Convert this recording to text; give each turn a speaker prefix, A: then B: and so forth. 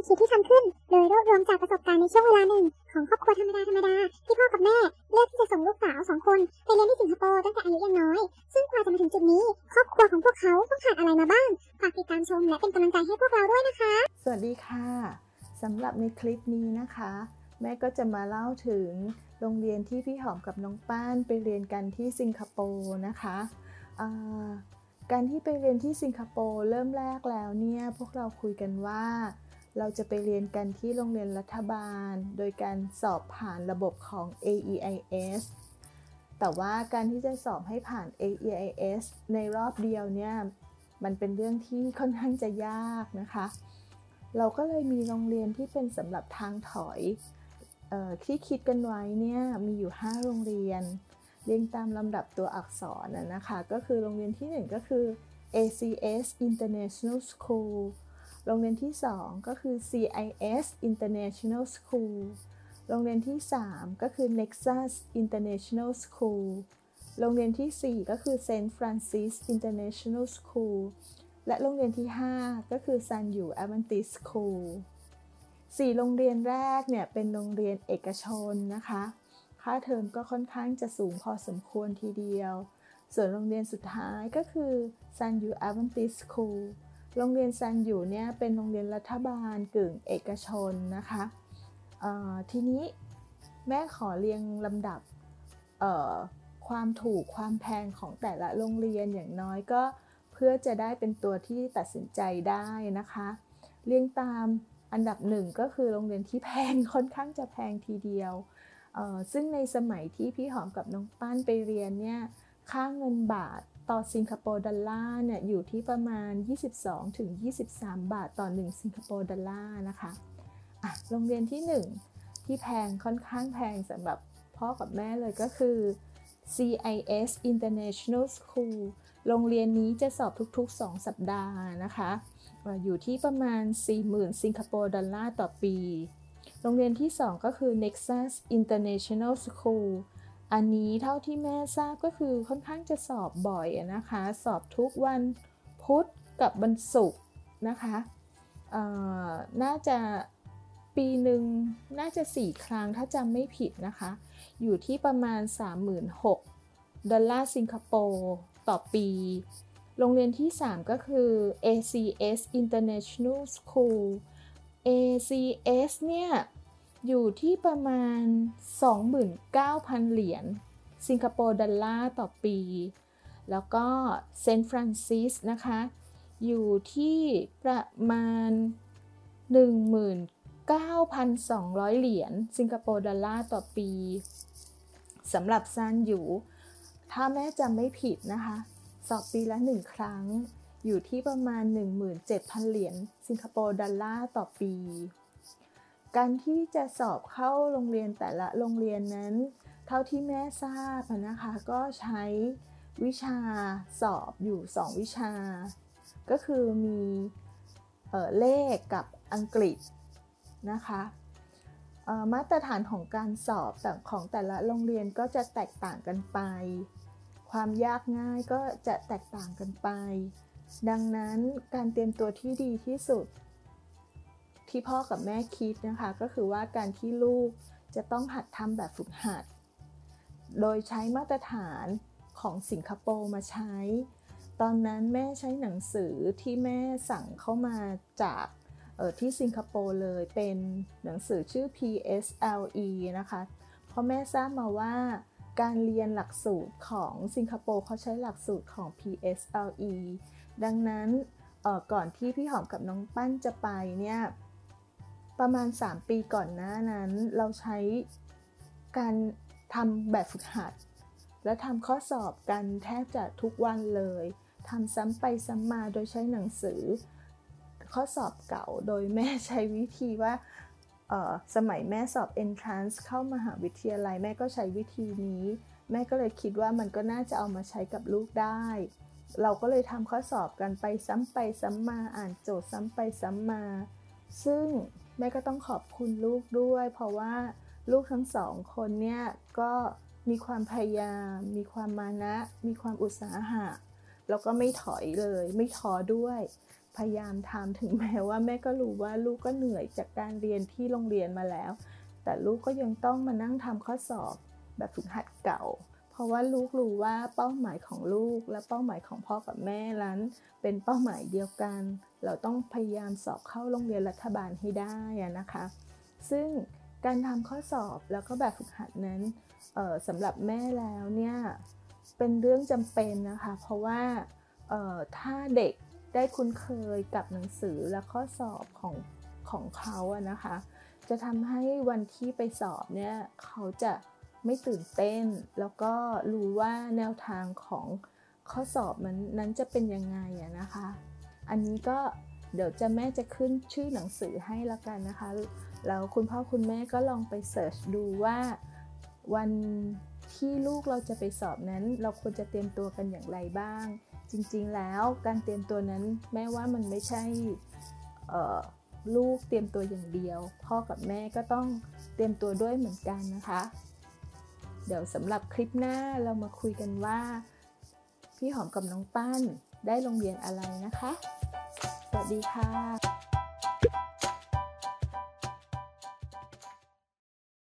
A: เป็นคลิปที่ทำขึ้น โดยรวบรวมจากประสบการณ์ในช่วงเวลาหนึ่ง ของครอบครัวธรรมดาธรรมดาที่พ่อกับแม่ เลือกที่จะส่งลูกสาวสองคนไปเรียนที่สิงคโปร์ตั้งแต่อายุยังน้อย ซึ่งกว่าจะมาถึงจุดนี้ ครอบครัวของพวกเขาต้องผ่านอะไรมาบ้างฝากติดตามชมและเป็นกำลังใจให้พวกเราด้วยนะคะ
B: สวัสดีค่ะสำหรับในคลิปนี้นะคะ แม่ก็จะมาเล่าถึงโรงเรียนที่พี่หอมกับน้องป้านไปเรียนกันที่สิงคโปร์นะคะการที่ไปเรียนที่สิงคโปร์เริ่มแรกแล้วเนี่ยพวกเราคุยกันว่า เราจะไปเรียนกันที่โรงเรียนรัฐบาล โดยการสอบผ่านระบบของ AEIS แต่ว่าการที่จะสอบให้ผ่าน AEIS ในรอบเดียวเนี่ย มันเป็นเรื่องที่ค่อนข้างจะยากนะคะ เราก็เลยมีโรงเรียนที่เป็นสำหรับทางถอยออที่คิดกันไว้เนี่ยมีอยู่ 5 โรงเรียน เรียงตามลำดับตัวอักษรนะนะคะ ก็คือโรงเรียนที่ 1 ก็คือ ACS International School โรงเรียนที่ 2 ก็คือ CIS International School โรงเรียนที่ 3 ก็คือ Nexus International School โรงเรียนที่ 4 ก็คือ Saint Francis International School และโรงเรียนที่ 5 ก็คือ San Yu Adventist School 4 โรงเรียนแรกเนี่ยเป็นโรงเรียนเอกชนนะคะ ค่าเทอมก็ค่อนข้างจะสูงพอสมควรทีเดียว ส่วนโรงเรียนสุดท้ายก็คือ San Yu Adventist School โรงเรียนซันอยู่เนี่ยเป็นโรงเรียนรัฐบาลกึ่งเอกชนนะคะทีนี้แม่ขอเรียงลำดับความถูกความแพงของแต่ละโรงเรียนอย่างน้อยก็เพื่อจะได้เป็นตัวที่ตัดสินใจได้นะคะ เรียงตามอันดับหนึ่งก็คือโรงเรียนที่แพงค่อนข้างจะแพงทีเดียว ซึ่งในสมัยที่พี่หอมกับน้องปั้นไปเรียนเนี่ยค่าเงินบาท ต่อสิงคโปร์ดอลลาร์เนี่ยอยู่ที่ประมาณ 22-23 บาทต่อ 1 สิงคโปร์ดอลลาร์นะคะอะโรงเรียนที่ 1 ที่แพงค่อนข้างแพงสำหรับพ่อกับแม่เลยก็คือ CIS International School โรงเรียนนี้จะสอบทุกๆ 2 สัปดาห์นะคะอยู่ที่ประมาณ 40,000 สิงคโปร์ดอลลาร์ต่อปี โรงเรียนที่ 2 ก็คือ Nexus International School อันนี้เท่าที่แม่ทราบก็คือค่อนข้างจะสอบบ่อยนะคะ สอบทุกวันพุธกับวันศุกร์นะคะน่าจะปีหนึ่งน่าจะ 4 ครั้งถ้าจำไม่ผิดนะคะ อยู่ที่ประมาณ 36,000ดอลลาร์สิงคโปร์ต่อปี โรงเรียนที่ 3 ก็คือ ACS International School ACS เนี่ย อยู่ที่ประมาณ 29,000 เหรียญสิงคโปร์ดอลลาร์ต่อปี แล้วก็เซนต์ฟรานซิสนะคะ อยู่ที่ประมาณ 19,200 เหรียญสิงคโปร์ดอลลาร์ต่อปีสำหรับซานอยู่ ถ้าแม่จำไม่ผิดนะคะ สอบปีละหนึ่งครั้ง อยู่ที่ประมาณ 17,000 เหรียญสิงคโปร์ดอลลาร์ต่อปี การที่จะสอบเข้าโรงเรียนแต่ละโรงเรียนนั้น เท่าที่แม่ทราบนะคะก็ใช้วิชาสอบอยู่ 2 วิชา ก็คือมีเเลขกับอังกฤษนะคะมาตรฐานของการสอบของแต่ละโรงเรียนก็จะแตกต่างกันไป ความยากง่ายก็จะแตกต่างกันไป ดังนั้นการเตรียมตัวที่ดีที่สุด ที่พ่อกับแม่คิดนะคะ ก็คือว่าการที่ลูกจะต้องหัดทำแบบฝึกหัด โดยใช้มาตรฐานของสิงคโปร์มาใช้ ตอนนั้นแม่ใช้หนังสือที่แม่สั่งเข้ามาจากที่สิงคโปร์เลยเป็นหนังสือชื่อ PSLE นะคะ เพราะแม่ทราบมาว่าการเรียนหลักสูตรของสิงคโปร์เขาใช้หลักสูตรของ PSLE ดังนั้นก่อนที่พี่หอมกับน้องปั้นจะไปเนี่ย ประมาณ 3 ปีก่อนหน้านั้น เราใช้การทำแบบฝึกหัด และทำข้อสอบกันแทบจะทุกวันเลยทำซ้ำไปซ้ำมาโดยใช้หนังสือ ข้อสอบเก่าโดยแม่ใช้วิธีว่าสมัยแม่สอบ entrance เข้ามหาวิทยาลัยแม่ก็ใช้วิธีนี้ แม่ก็เลยคิดว่ามันก็น่าจะเอามาใช้กับลูกได้ เราก็เลยทำข้อสอบกันไปซ้ำไปซ้ำมาอ่านโจทย์ซ้ำไปซ้ำมา ซึ่ง แม่ก็ต้องขอบคุณลูกด้วย เพราะว่าลูกทั้งสองคนเนี่ยก็มีความพยายาม มีความมานะ มีความอุตสาหะ แล้วก็ไม่ถอยเลย ไม่ท้อด้วย พยายามทำถึงแม้ว่าแม่ก็รู้ว่าลูกก็เหนื่อยจากการเรียนที่โรงเรียนมาแล้ว แต่ลูกก็ยังต้องมานั่งทำข้อสอบแบบฝึกหัดเก่า ราะว่าลูกรู้ว่าเป้าหมายของลูกและเป้าหมายของพ่อกับแม่นั้น เป็นเป้าหมายเดียวกัน เราต้องพยายามสอบเข้าโรงเรียนรัฐบาลให้ได้นะคะ ซึ่งการทำข้อสอบแล้วก็แบบฝึกหัดนั้นสำหรับแม่แล้วเนี่ยเป็นเรื่องจำเป็นนะคะ เพราะว่าถ้าเด็กได้คุ้นเคยกับหนังสือและข้อสอบของของเขาอะนะคะ จะทำให้วันที่ไปสอบเนี่ยเขาจะ ไม่ตื่นเต้น แล้วก็รู้ว่าแนวทางของข้อสอบมันนั้นจะเป็นยังไงอะนะคะ อันนี้ก็เดี๋ยวจะแม่จะขึ้นชื่อหนังสือให้ละกันนะคะ แล้วคุณพ่อคุณแม่ก็ลองไปเสิร์ชดูว่าวันที่ลูกเราจะไปสอบนั้น เราควรจะเตรียมตัวกันอย่างไรบ้าง จริงๆแล้วการเตรียมตัวนั้นแม้ว่ามันไม่ใช่ลูกเตรียมตัวอย่างเดียว พ่อกับแม่ก็ต้องเตรียมตัวด้วยเหมือนกันนะคะ เดี๋ยวสำหรับคลิปหน้าเรามาคุยกันว่า พี่หอมกับน้องปั้นได้โรงเรียนอะไรนะคะ สวัสดีค่ะ